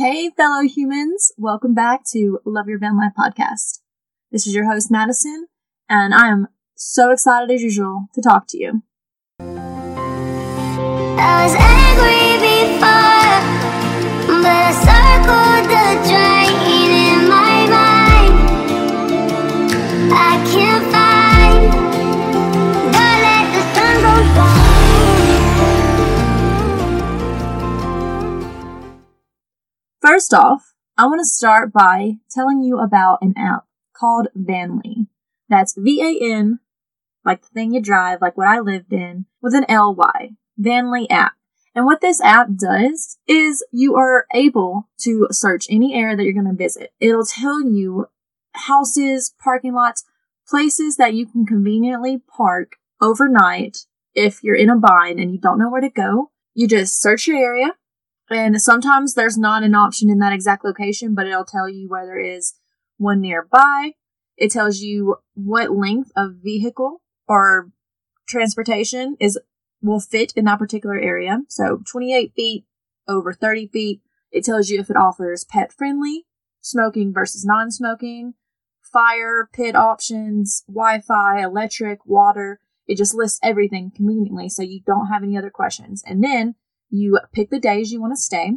Hey, fellow humans. Welcome back to Love Your Van Life podcast. This is your host, Madison, and I am so excited as usual to talk to you. I was angry before, but I circled the drain First off, I want to start by telling you about an app called Vanly. That's V A N, like the thing you drive, like what I lived in, with an L Y. Vanly app. And what this app does is you are able to search any area that you're going to visit. It'll tell you houses, parking lots, places that you can conveniently park overnight if you're in a bind and you don't know where to go. You just search your area and sometimes there's not an option in that exact location, but it'll tell you where there is one nearby. It tells you what length of vehicle or transportation is will fit in that particular area. So 28 feet over 30 feet. It tells you if it offers pet friendly, smoking versus non-smoking, fire, pit options, Wi-Fi, electric, water. It just lists everything conveniently so you don't have any other questions. And then you pick the days you want to stay,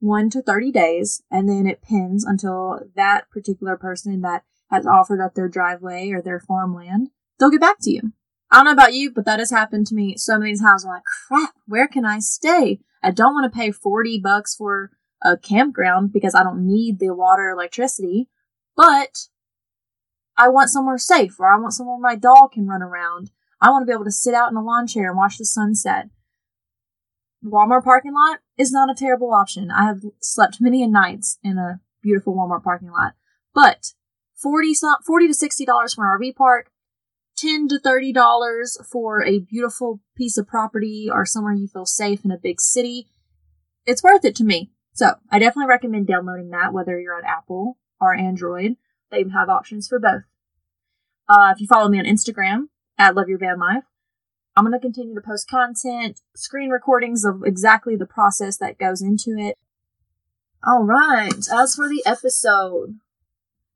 1 to 30 days, and then it pins until that particular person that has offered up their driveway or their farmland, they'll get back to you. I don't know about you, but that has happened to me so many times. I'm like, crap, where can I stay? I don't want to pay 40 bucks for a campground because I don't need the water electricity, but I want somewhere safe or I want somewhere my dog can run around. I want to be able to sit out in a lawn chair and watch the sunset. Walmart parking lot is not a terrible option. I have slept many a nights in a beautiful Walmart parking lot, but 40 40 to 60 dollars for an RV park, 10 to 30 dollars for a beautiful piece of property or somewhere you feel safe in a big city. It's worth it to me. So, I definitely recommend downloading that whether you're on Apple or Android. They have options for both. Uh, if you follow me on Instagram at Love Your Van Life, I'm going to continue to post content, screen recordings of exactly the process that goes into it. All right. As for the episode,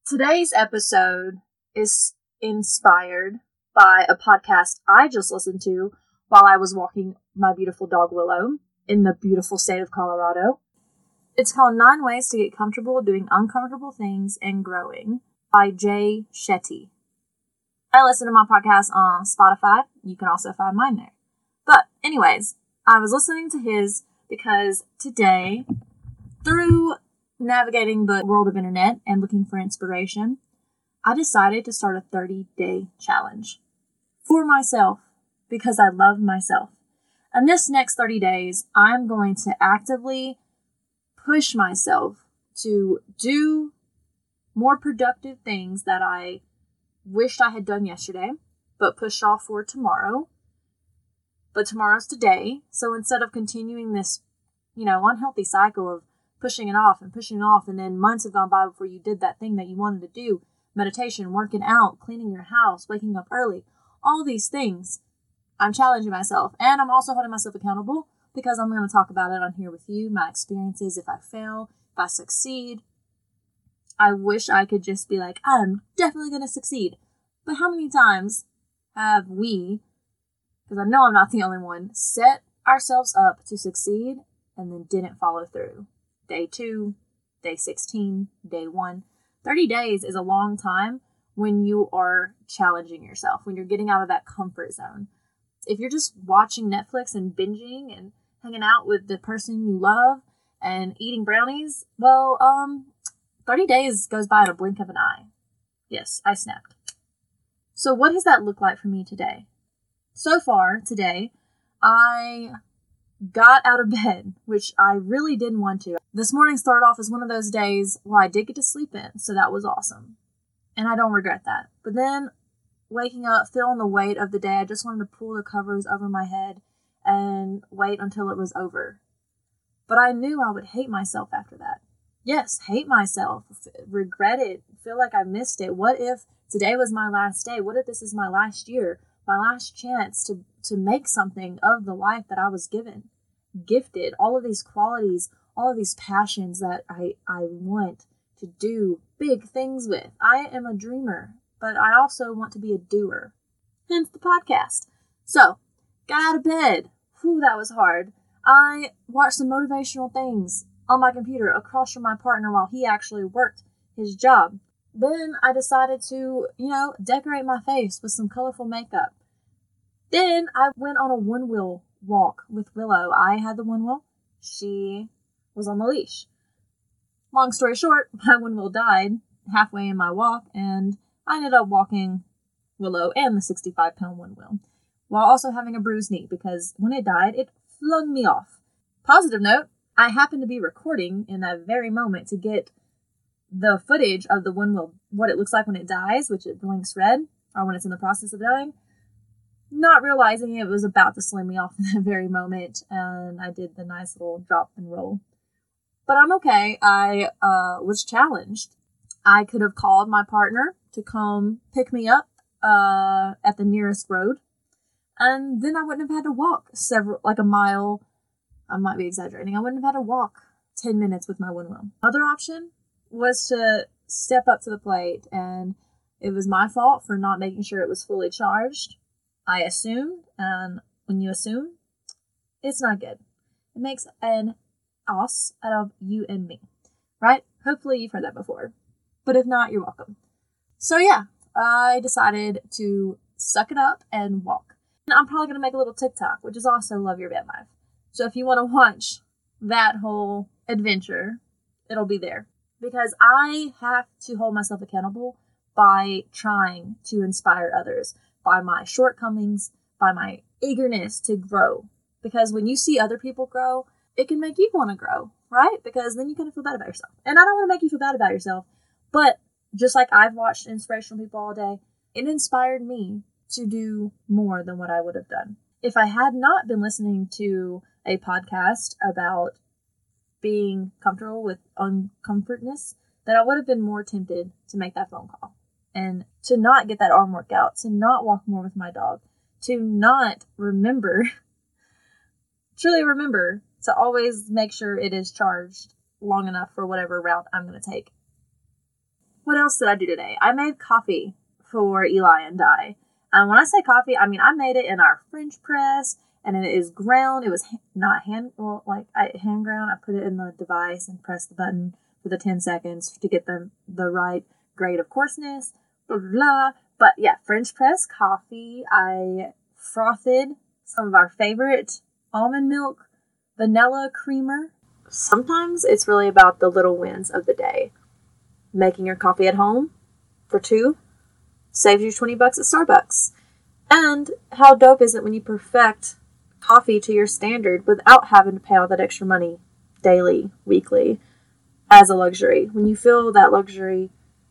today's episode is inspired by a podcast I just listened to while I was walking my beautiful dog Willow in the beautiful state of Colorado. It's called Nine Ways to Get Comfortable Doing Uncomfortable Things and Growing by Jay Shetty. I listen to my podcast on Spotify. You can also find mine there. But, anyways, I was listening to his because today, through navigating the world of internet and looking for inspiration, I decided to start a 30 day challenge for myself because I love myself. And this next 30 days, I'm going to actively push myself to do more productive things that I wished I had done yesterday, but pushed off for tomorrow. But tomorrow's today. So instead of continuing this, you know, unhealthy cycle of pushing it off and pushing it off, and then months have gone by before you did that thing that you wanted to do meditation, working out, cleaning your house, waking up early, all these things. I'm challenging myself and I'm also holding myself accountable because I'm going to talk about it on here with you, my experiences, if I fail, if I succeed. I wish I could just be like, I'm definitely going to succeed. But how many times have we, because I know I'm not the only one, set ourselves up to succeed and then didn't follow through? Day two, day 16, day one. 30 days is a long time when you are challenging yourself, when you're getting out of that comfort zone. If you're just watching Netflix and binging and hanging out with the person you love and eating brownies, well, um, 30 days goes by in a blink of an eye. Yes, I snapped. So, what does that look like for me today? So far, today, I got out of bed, which I really didn't want to. This morning started off as one of those days well, I did get to sleep in, so that was awesome. And I don't regret that. But then waking up, feeling the weight of the day, I just wanted to pull the covers over my head and wait until it was over. But I knew I would hate myself after that. Yes, hate myself, regret it, feel like I missed it. What if today was my last day? What if this is my last year, my last chance to, to make something of the life that I was given? Gifted, all of these qualities, all of these passions that I, I want to do big things with. I am a dreamer, but I also want to be a doer. Hence the podcast. So, got out of bed. Whew, that was hard. I watched some motivational things on my computer across from my partner while he actually worked his job. Then I decided to, you know, decorate my face with some colorful makeup. Then I went on a one wheel walk with Willow. I had the one wheel, she was on the leash. Long story short, my one wheel died halfway in my walk, and I ended up walking Willow and the 65 pound one wheel while also having a bruised knee because when it died, it flung me off. Positive note, I happened to be recording in that very moment to get the footage of the one wheel, what it looks like when it dies, which it blinks red, or when it's in the process of dying. Not realizing it was about to slam me off in that very moment, and I did the nice little drop and roll. But I'm okay. I uh, was challenged. I could have called my partner to come pick me up uh, at the nearest road and then I wouldn't have had to walk several, like a mile. I might be exaggerating. I wouldn't have had to walk 10 minutes with my one wheel. Other option was to step up to the plate, and it was my fault for not making sure it was fully charged. I assumed, and when you assume, it's not good. It makes an us out of you and me, right? Hopefully, you've heard that before. But if not, you're welcome. So, yeah, I decided to suck it up and walk. And I'm probably going to make a little TikTok, which is also Love Your Van Life. So if you want to watch that whole adventure, it'll be there. Because I have to hold myself accountable by trying to inspire others, by my shortcomings, by my eagerness to grow. Because when you see other people grow, it can make you want to grow, right? Because then you kind of feel bad about yourself. And I don't want to make you feel bad about yourself, but just like I've watched inspirational people all day, it inspired me to do more than what I would have done. If I had not been listening to a podcast about being comfortable with uncomfortness, then I would have been more tempted to make that phone call and to not get that arm workout, to not walk more with my dog, to not remember, truly remember to always make sure it is charged long enough for whatever route I'm going to take. What else did I do today? I made coffee for Eli and I. When I say coffee, I mean I made it in our French press, and it is ground. It was not hand well, like I hand ground. I put it in the device and press the button for the ten seconds to get the the right grade of coarseness. Blah blah. blah. But yeah, French press coffee. I frothed some of our favorite almond milk vanilla creamer. Sometimes it's really about the little wins of the day. Making your coffee at home for two saves you 20 bucks at Starbucks. And how dope is it when you perfect coffee to your standard without having to pay all that extra money daily, weekly, as a luxury, when you feel that luxury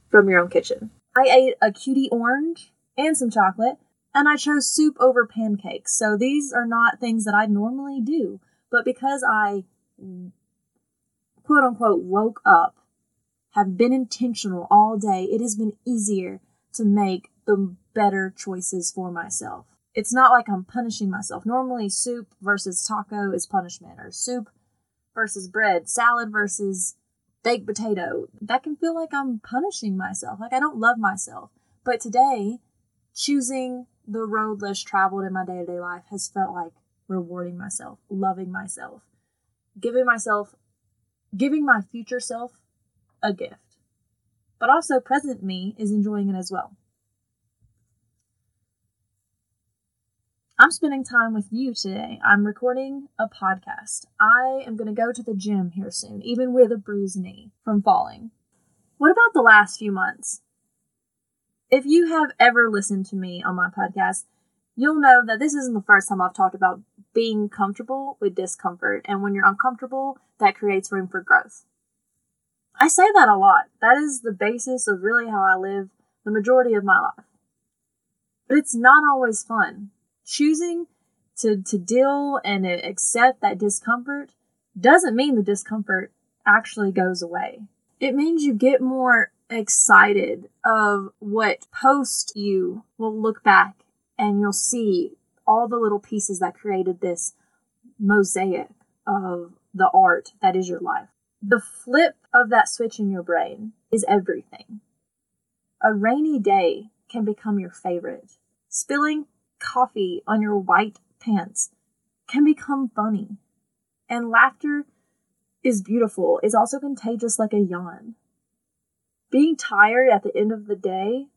from your own kitchen. I ate a cutie orange and some chocolate, and I chose soup over pancakes. So these are not things that I normally do, but because I quote unquote woke up, have been intentional all day, it has been easier to make the better choices for myself. It's not like I'm punishing myself. Normally, soup versus taco is punishment, or soup versus bread, salad versus baked potato. That can feel like I'm punishing myself, like I don't love myself. But today, choosing the road less traveled in my day to day life has felt like rewarding myself, loving myself, giving myself, giving my future self a gift but also present me is enjoying it as well. I'm spending time with you today. I'm recording a podcast. I am going to go to the gym here soon, even with a bruised knee from falling. What about the last few months? If you have ever listened to me on my podcast, you'll know that this isn't the first time I've talked about being comfortable with discomfort. And when you're uncomfortable, that creates room for growth. I say that a lot. That is the basis of really how I live the majority of my life. But it's not always fun. Choosing to, to deal and accept that discomfort doesn't mean the discomfort actually goes away. It means you get more excited of what post you will look back and you'll see all the little pieces that created this mosaic of the art that is your life. The flip of that switch in your brain is everything. A rainy day can become your favorite. Spilling coffee on your white pants can become funny. And laughter is beautiful, is also contagious like a yawn. Being tired at the end of the day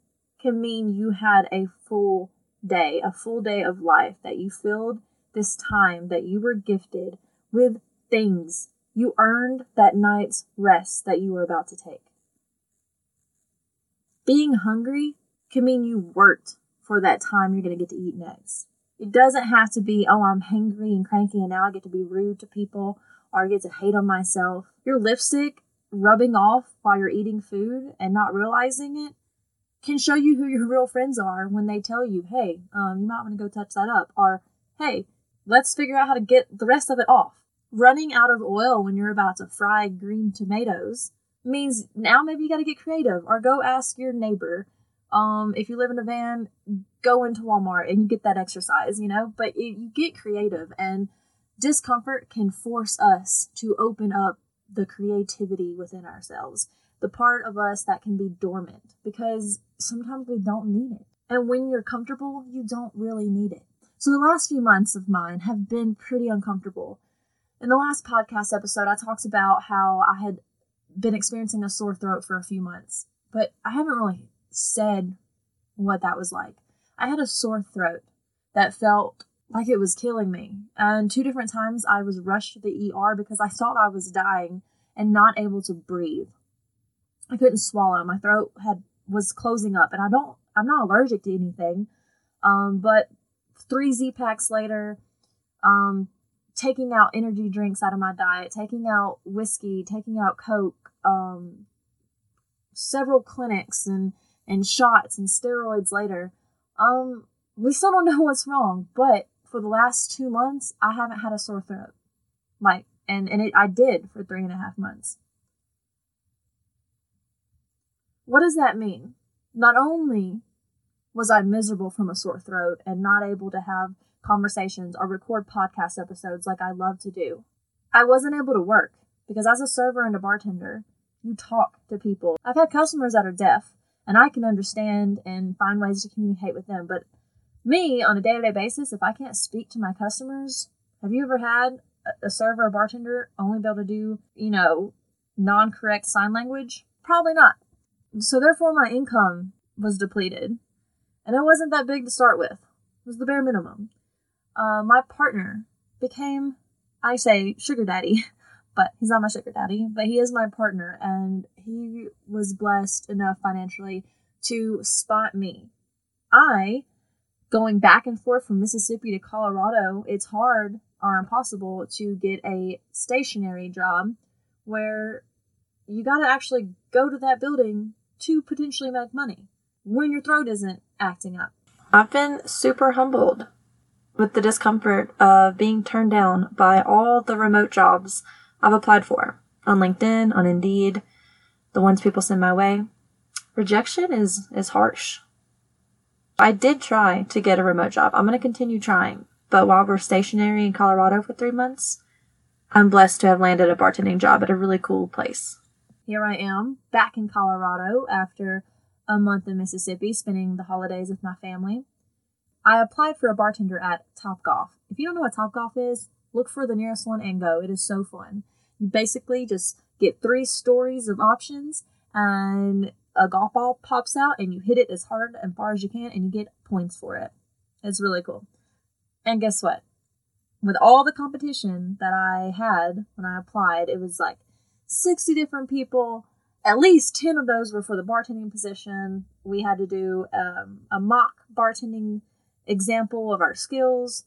can mean you had a full day, a full day of life, that you filled this time that you were gifted with things. You earned that night's rest that you were about to take. Being hungry can mean you worked for that time you're going to get to eat next. It doesn't have to be, oh, I'm hangry and cranky and now I get to be rude to people or I get to hate on myself. Your lipstick rubbing off while you're eating food and not realizing it can show you who your real friends are when they tell you, hey, um, you might want to go touch that up. Or, hey, let's figure out how to get the rest of it off. Running out of oil when you're about to fry green tomatoes means now maybe you got to get creative or go ask your neighbor. Um, if you live in a van, go into Walmart and you get that exercise, you know, but it, you get creative and discomfort can force us to open up the creativity within ourselves, the part of us that can be dormant because sometimes we don't need it. And when you're comfortable, you don't really need it. So the last few months of mine have been pretty uncomfortable. In the last podcast episode, I talked about how I had been experiencing a sore throat for a few months, but I haven't really said what that was like. I had a sore throat that felt like it was killing me. And two different times I was rushed to the ER because I thought I was dying and not able to breathe. I couldn't swallow. My throat had was closing up and I don't I'm not allergic to anything. Um, but three Z packs later, um, taking out energy drinks out of my diet, taking out whiskey, taking out Coke, um, several clinics and, and shots and steroids later. Um, we still don't know what's wrong, but for the last two months, I haven't had a sore throat. Like, and, and it, I did for three and a half months. What does that mean? Not only was I miserable from a sore throat and not able to have conversations or record podcast episodes like I love to do, I wasn't able to work because as a server and a bartender, you talk to people. I've had customers that are deaf and I can understand and find ways to communicate with them, but me on a day to day basis, if I can't speak to my customers, have you ever had a server or bartender only be able to do, you know, non correct sign language? Probably not. So therefore, my income was depleted, and it wasn't that big to start with. It was the bare minimum. Uh, my partner became, I say, sugar daddy, but he's not my sugar daddy, but he is my partner, and he was blessed enough financially to spot me. I going back and forth from Mississippi to Colorado, it's hard or impossible to get a stationary job where you got to actually go to that building to potentially make money when your throat isn't acting up. I've been super humbled with the discomfort of being turned down by all the remote jobs I've applied for on LinkedIn, on Indeed, the ones people send my way. Rejection is, is harsh. I did try to get a remote job. I'm going to continue trying. But while we're stationary in Colorado for three months, I'm blessed to have landed a bartending job at a really cool place. Here I am, back in Colorado after a month in Mississippi, spending the holidays with my family. I applied for a bartender at Top Golf. If you don't know what Top Golf is, look for the nearest one and go. It is so fun. You basically just get three stories of options and a golf ball pops out and you hit it as hard and far as you can and you get points for it. It's really cool. And guess what? With all the competition that I had when I applied, it was like 60 different people. At least 10 of those were for the bartending position. We had to do um, a mock bartending example of our skills,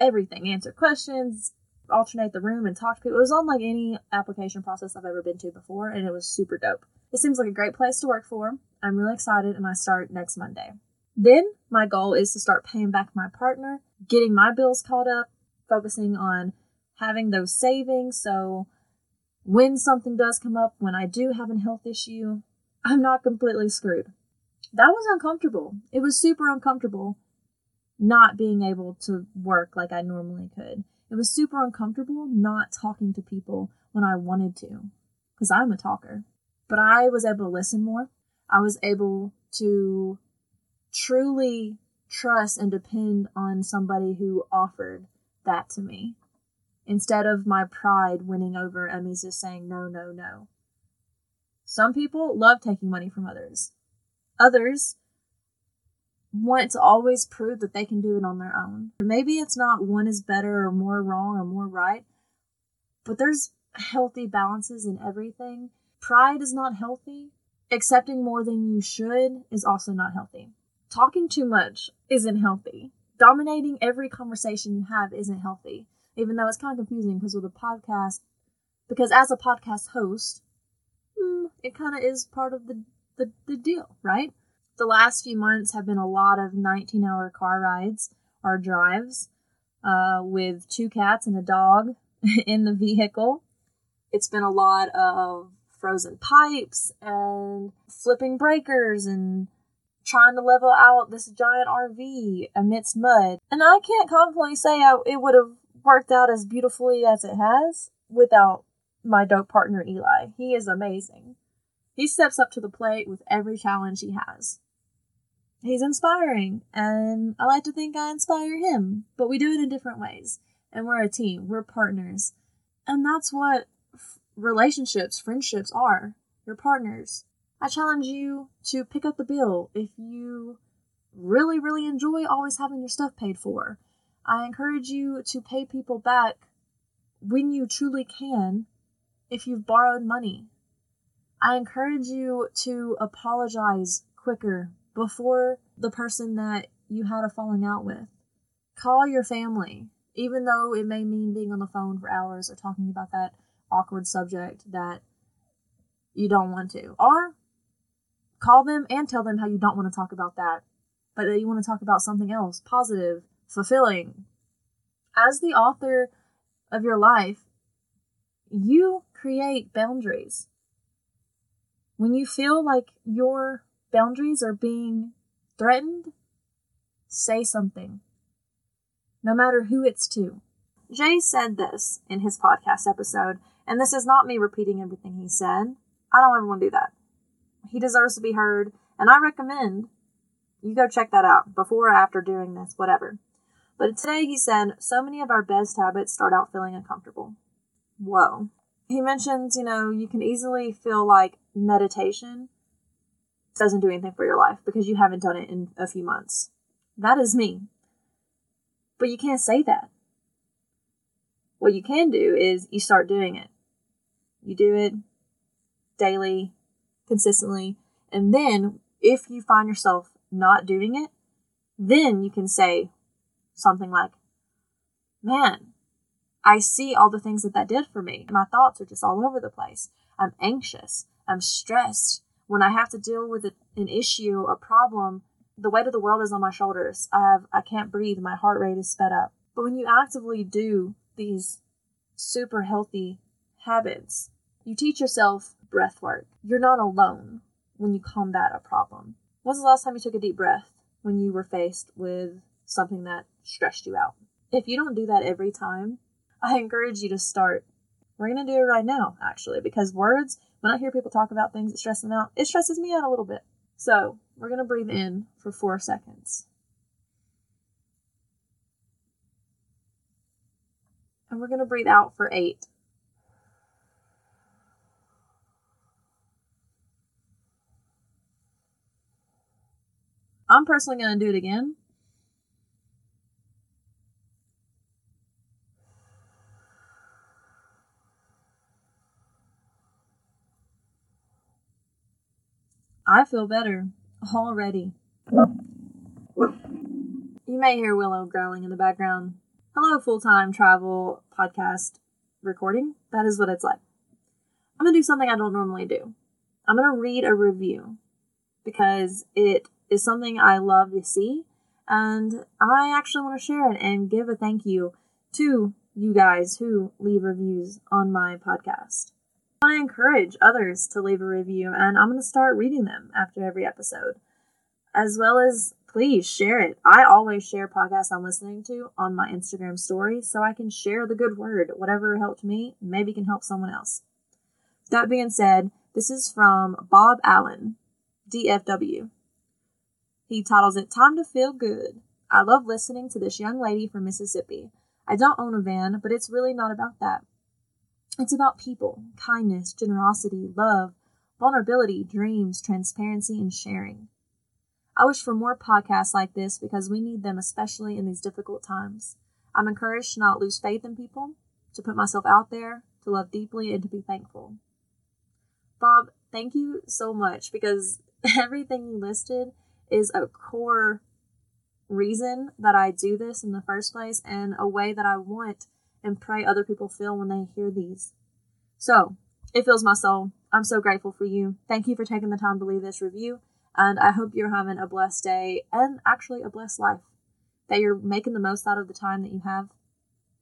everything, answer questions, alternate the room and talk to people. It was on like any application process I've ever been to before, and it was super dope. It seems like a great place to work for. I'm really excited, and I start next Monday. Then my goal is to start paying back my partner, getting my bills caught up, focusing on having those savings so when something does come up, when I do have a health issue, I'm not completely screwed. That was uncomfortable. It was super uncomfortable not being able to work like I normally could. It was super uncomfortable not talking to people when I wanted to, because I'm a talker. But I was able to listen more. I was able to truly trust and depend on somebody who offered that to me instead of my pride winning over and me just saying no, no, no. Some people love taking money from others. Others want to always prove that they can do it on their own. Maybe it's not one is better or more wrong or more right, but there's healthy balances in everything. Pride is not healthy. Accepting more than you should is also not healthy. Talking too much isn't healthy. Dominating every conversation you have isn't healthy. Even though it's kind of confusing because with a podcast, because as a podcast host, mm, it kind of is part of the, the, the deal, right? The last few months have been a lot of 19 hour car rides or drives uh, with two cats and a dog in the vehicle. It's been a lot of frozen pipes and flipping breakers and trying to level out this giant RV amidst mud. And I can't confidently say I, it would have worked out as beautifully as it has without my dope partner Eli. He is amazing. He steps up to the plate with every challenge he has. He's inspiring, and I like to think I inspire him, but we do it in different ways. And we're a team, we're partners. And that's what relationships, friendships are. You're partners. I challenge you to pick up the bill if you really, really enjoy always having your stuff paid for. I encourage you to pay people back when you truly can if you've borrowed money. I encourage you to apologize quicker before the person that you had a falling out with. Call your family, even though it may mean being on the phone for hours or talking about that awkward subject that you don't want to. Or call them and tell them how you don't want to talk about that, but that you want to talk about something else positive, fulfilling. As the author of your life, you create boundaries. When you feel like your boundaries are being threatened, say something, no matter who it's to. Jay said this in his podcast episode, and this is not me repeating everything he said. I don't ever want to do that. He deserves to be heard, and I recommend you go check that out before or after doing this, whatever. But today he said, so many of our best habits start out feeling uncomfortable. Whoa. He mentions, you know, you can easily feel like meditation doesn't do anything for your life because you haven't done it in a few months. That is me. But you can't say that. What you can do is you start doing it. You do it daily, consistently, and then if you find yourself not doing it, then you can say something like, Man, I see all the things that that did for me. My thoughts are just all over the place. I'm anxious. I'm stressed. When I have to deal with an issue, a problem, the weight of the world is on my shoulders. I have I can't breathe. My heart rate is sped up. But when you actively do these super healthy habits, you teach yourself breath work. You're not alone when you combat a problem. When's the last time you took a deep breath when you were faced with something that stressed you out? If you don't do that every time, I encourage you to start. We're going to do it right now, actually, because words, when I hear people talk about things that stress them out, it stresses me out a little bit. So, we're going to breathe in for four seconds. And we're going to breathe out for eight. I'm personally going to do it again. I feel better already. You may hear Willow growling in the background. Hello, full time travel podcast recording. That is what it's like. I'm going to do something I don't normally do. I'm going to read a review because it is something I love to see, and I actually want to share it and give a thank you to you guys who leave reviews on my podcast. I encourage others to leave a review, and I'm going to start reading them after every episode, as well as please share it. I always share podcasts I'm listening to on my Instagram story so I can share the good word. Whatever helped me, maybe can help someone else. That being said, this is from Bob Allen, DFW. He titles it Time to Feel Good. I love listening to this young lady from Mississippi. I don't own a van, but it's really not about that. It's about people, kindness, generosity, love, vulnerability, dreams, transparency, and sharing. I wish for more podcasts like this because we need them, especially in these difficult times. I'm encouraged to not lose faith in people, to put myself out there, to love deeply, and to be thankful. Bob, thank you so much because everything you listed is a core reason that I do this in the first place and a way that I want and pray other people feel when they hear these. So, it fills my soul. I'm so grateful for you. Thank you for taking the time to leave this review, and I hope you're having a blessed day and actually a blessed life. That you're making the most out of the time that you have,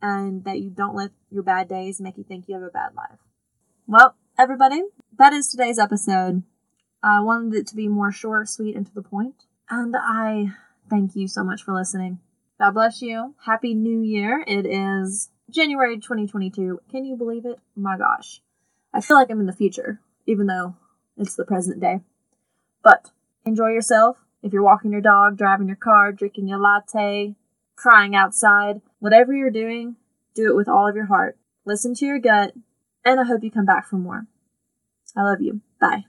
and that you don't let your bad days make you think you have a bad life. Well, everybody, that is today's episode. I wanted it to be more short, sweet, and to the point. and I thank you so much for listening. God bless you. Happy New Year. It is January 2022. Can you believe it? My gosh. I feel like I'm in the future, even though it's the present day. But enjoy yourself. If you're walking your dog, driving your car, drinking your latte, crying outside, whatever you're doing, do it with all of your heart. Listen to your gut, and I hope you come back for more. I love you. Bye.